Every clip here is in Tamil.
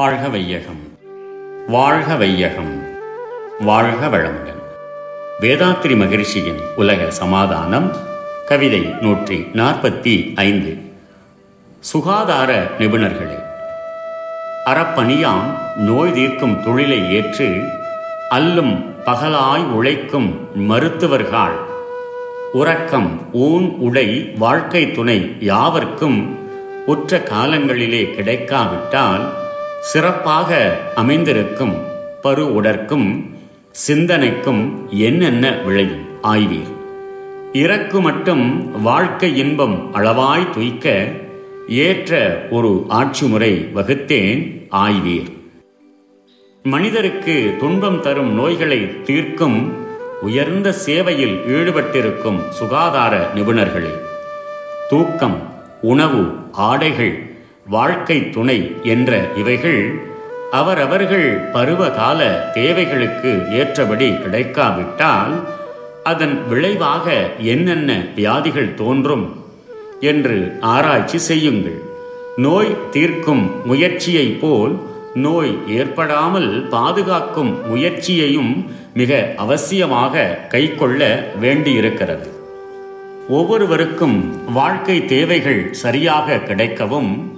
வாழ்க வையகம். வாழ்க வையகம். வாழ்க வளமுடன். வேதாத்ரி மகிழ்ச்சியின் உலக சமாதானம் கவிதை நூற்றி நாற்பத்தி ஐந்து. சுகாதார நிபுணர்களே அறப்பணியாம் நோய் தீர்க்கும் தொழிலை ஏற்று அல்லும் பகலாய் உழைக்கும் மருத்துவர்கள் உறக்கம் ஊன் உடை வாழ்க்கை துணை யாவர்க்கும் உற்ற காலங்களிலே கிடைக்காவிட்டால் சிறப்பாக அமைந்திருக்கும் பரு உடற்கும் சிந்தனைக்கும் என்னென்ன விளையும்? ஆய்வீர். இறக்கு மட்டும் வாழ்க்கை இன்பம் அளவாய் துய்க்க ஏற்ற ஒரு ஆட்சி முறை வகுத்தேன் ஆய்வீர். மனிதருக்கு துன்பம் தரும் நோய்களை தீர்க்கும் உயர்ந்த சேவையில் ஈடுபட்டிருக்கும் சுகாதார நிபுணர்களே தூக்கம் உணவு ஆடைகள் வாழ்க்கை துணை என்ற இவைகள் அவரவர்கள் பருவகால தேவைகளுக்கு ஏற்றபடி கிடைக்காவிட்டால் அதன் விளைவாக என்னென்ன வியாதிகள் தோன்றும் என்று ஆராய்ச்சி செய்யுங்கள். நோய் தீர்க்கும் முயற்சியைப் போல் நோய் ஏற்படாமல் பாதுகாக்கும் முயற்சியையும் மிக அவசியமாக கைக்கொள்ள வேண்டியிருக்கிறது. ஒவ்வொருவருக்கும் வாழ்க்கை தேவைகள் சரியாக கிடைக்கவும்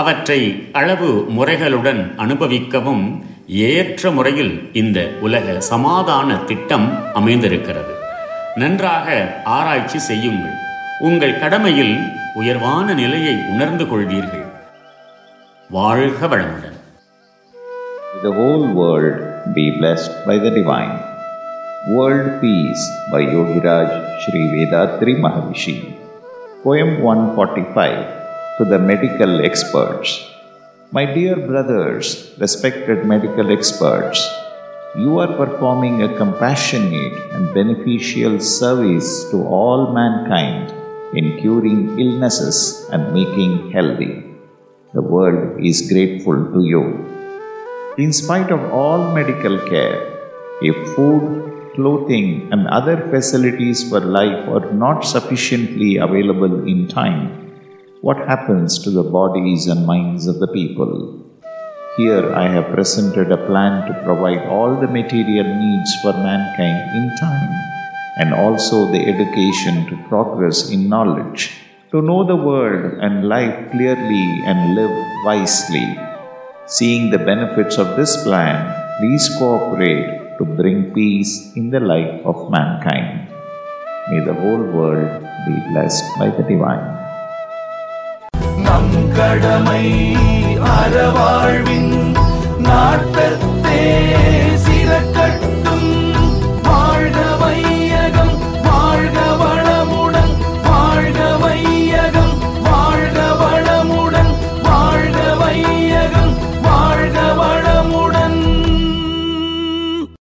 அவற்றை அளவு முறைகளுடன் அனுபவிக்கவும் ஏற்ற முறையில் இந்த உலக சமாதான திட்டம் அமைந்திருக்கிறது. நன்றாக ஆராய்ச்சி செய்யுங்கள். உங்கள் கடமையில் உயர்வான நிலையை உணர்ந்து கொள்வீர்கள். வாழ்க வளமுடன். The whole world be blessed by the divine. World Peace by Yogiraj Sri Vedatri Maharishi. Poem 145 to the medical experts. My dear brothers, respected medical experts, you are performing a compassionate and beneficial service to all mankind in curing illnesses and making healthy. The world is grateful to you. In spite of all medical care, if food, clothing, and other facilities for life are not sufficiently available in time, what happens to the bodies and minds of the people? Here I have presented a plan to provide all the material needs for mankind in time and also the education to progress in knowledge, to know the world and life clearly and live wisely. Seeing the benefits of this plan, please cooperate to bring peace in the life of mankind. May the whole world be blessed by the divine. கடமை அறவாழ்வின் நாட்டத்தே.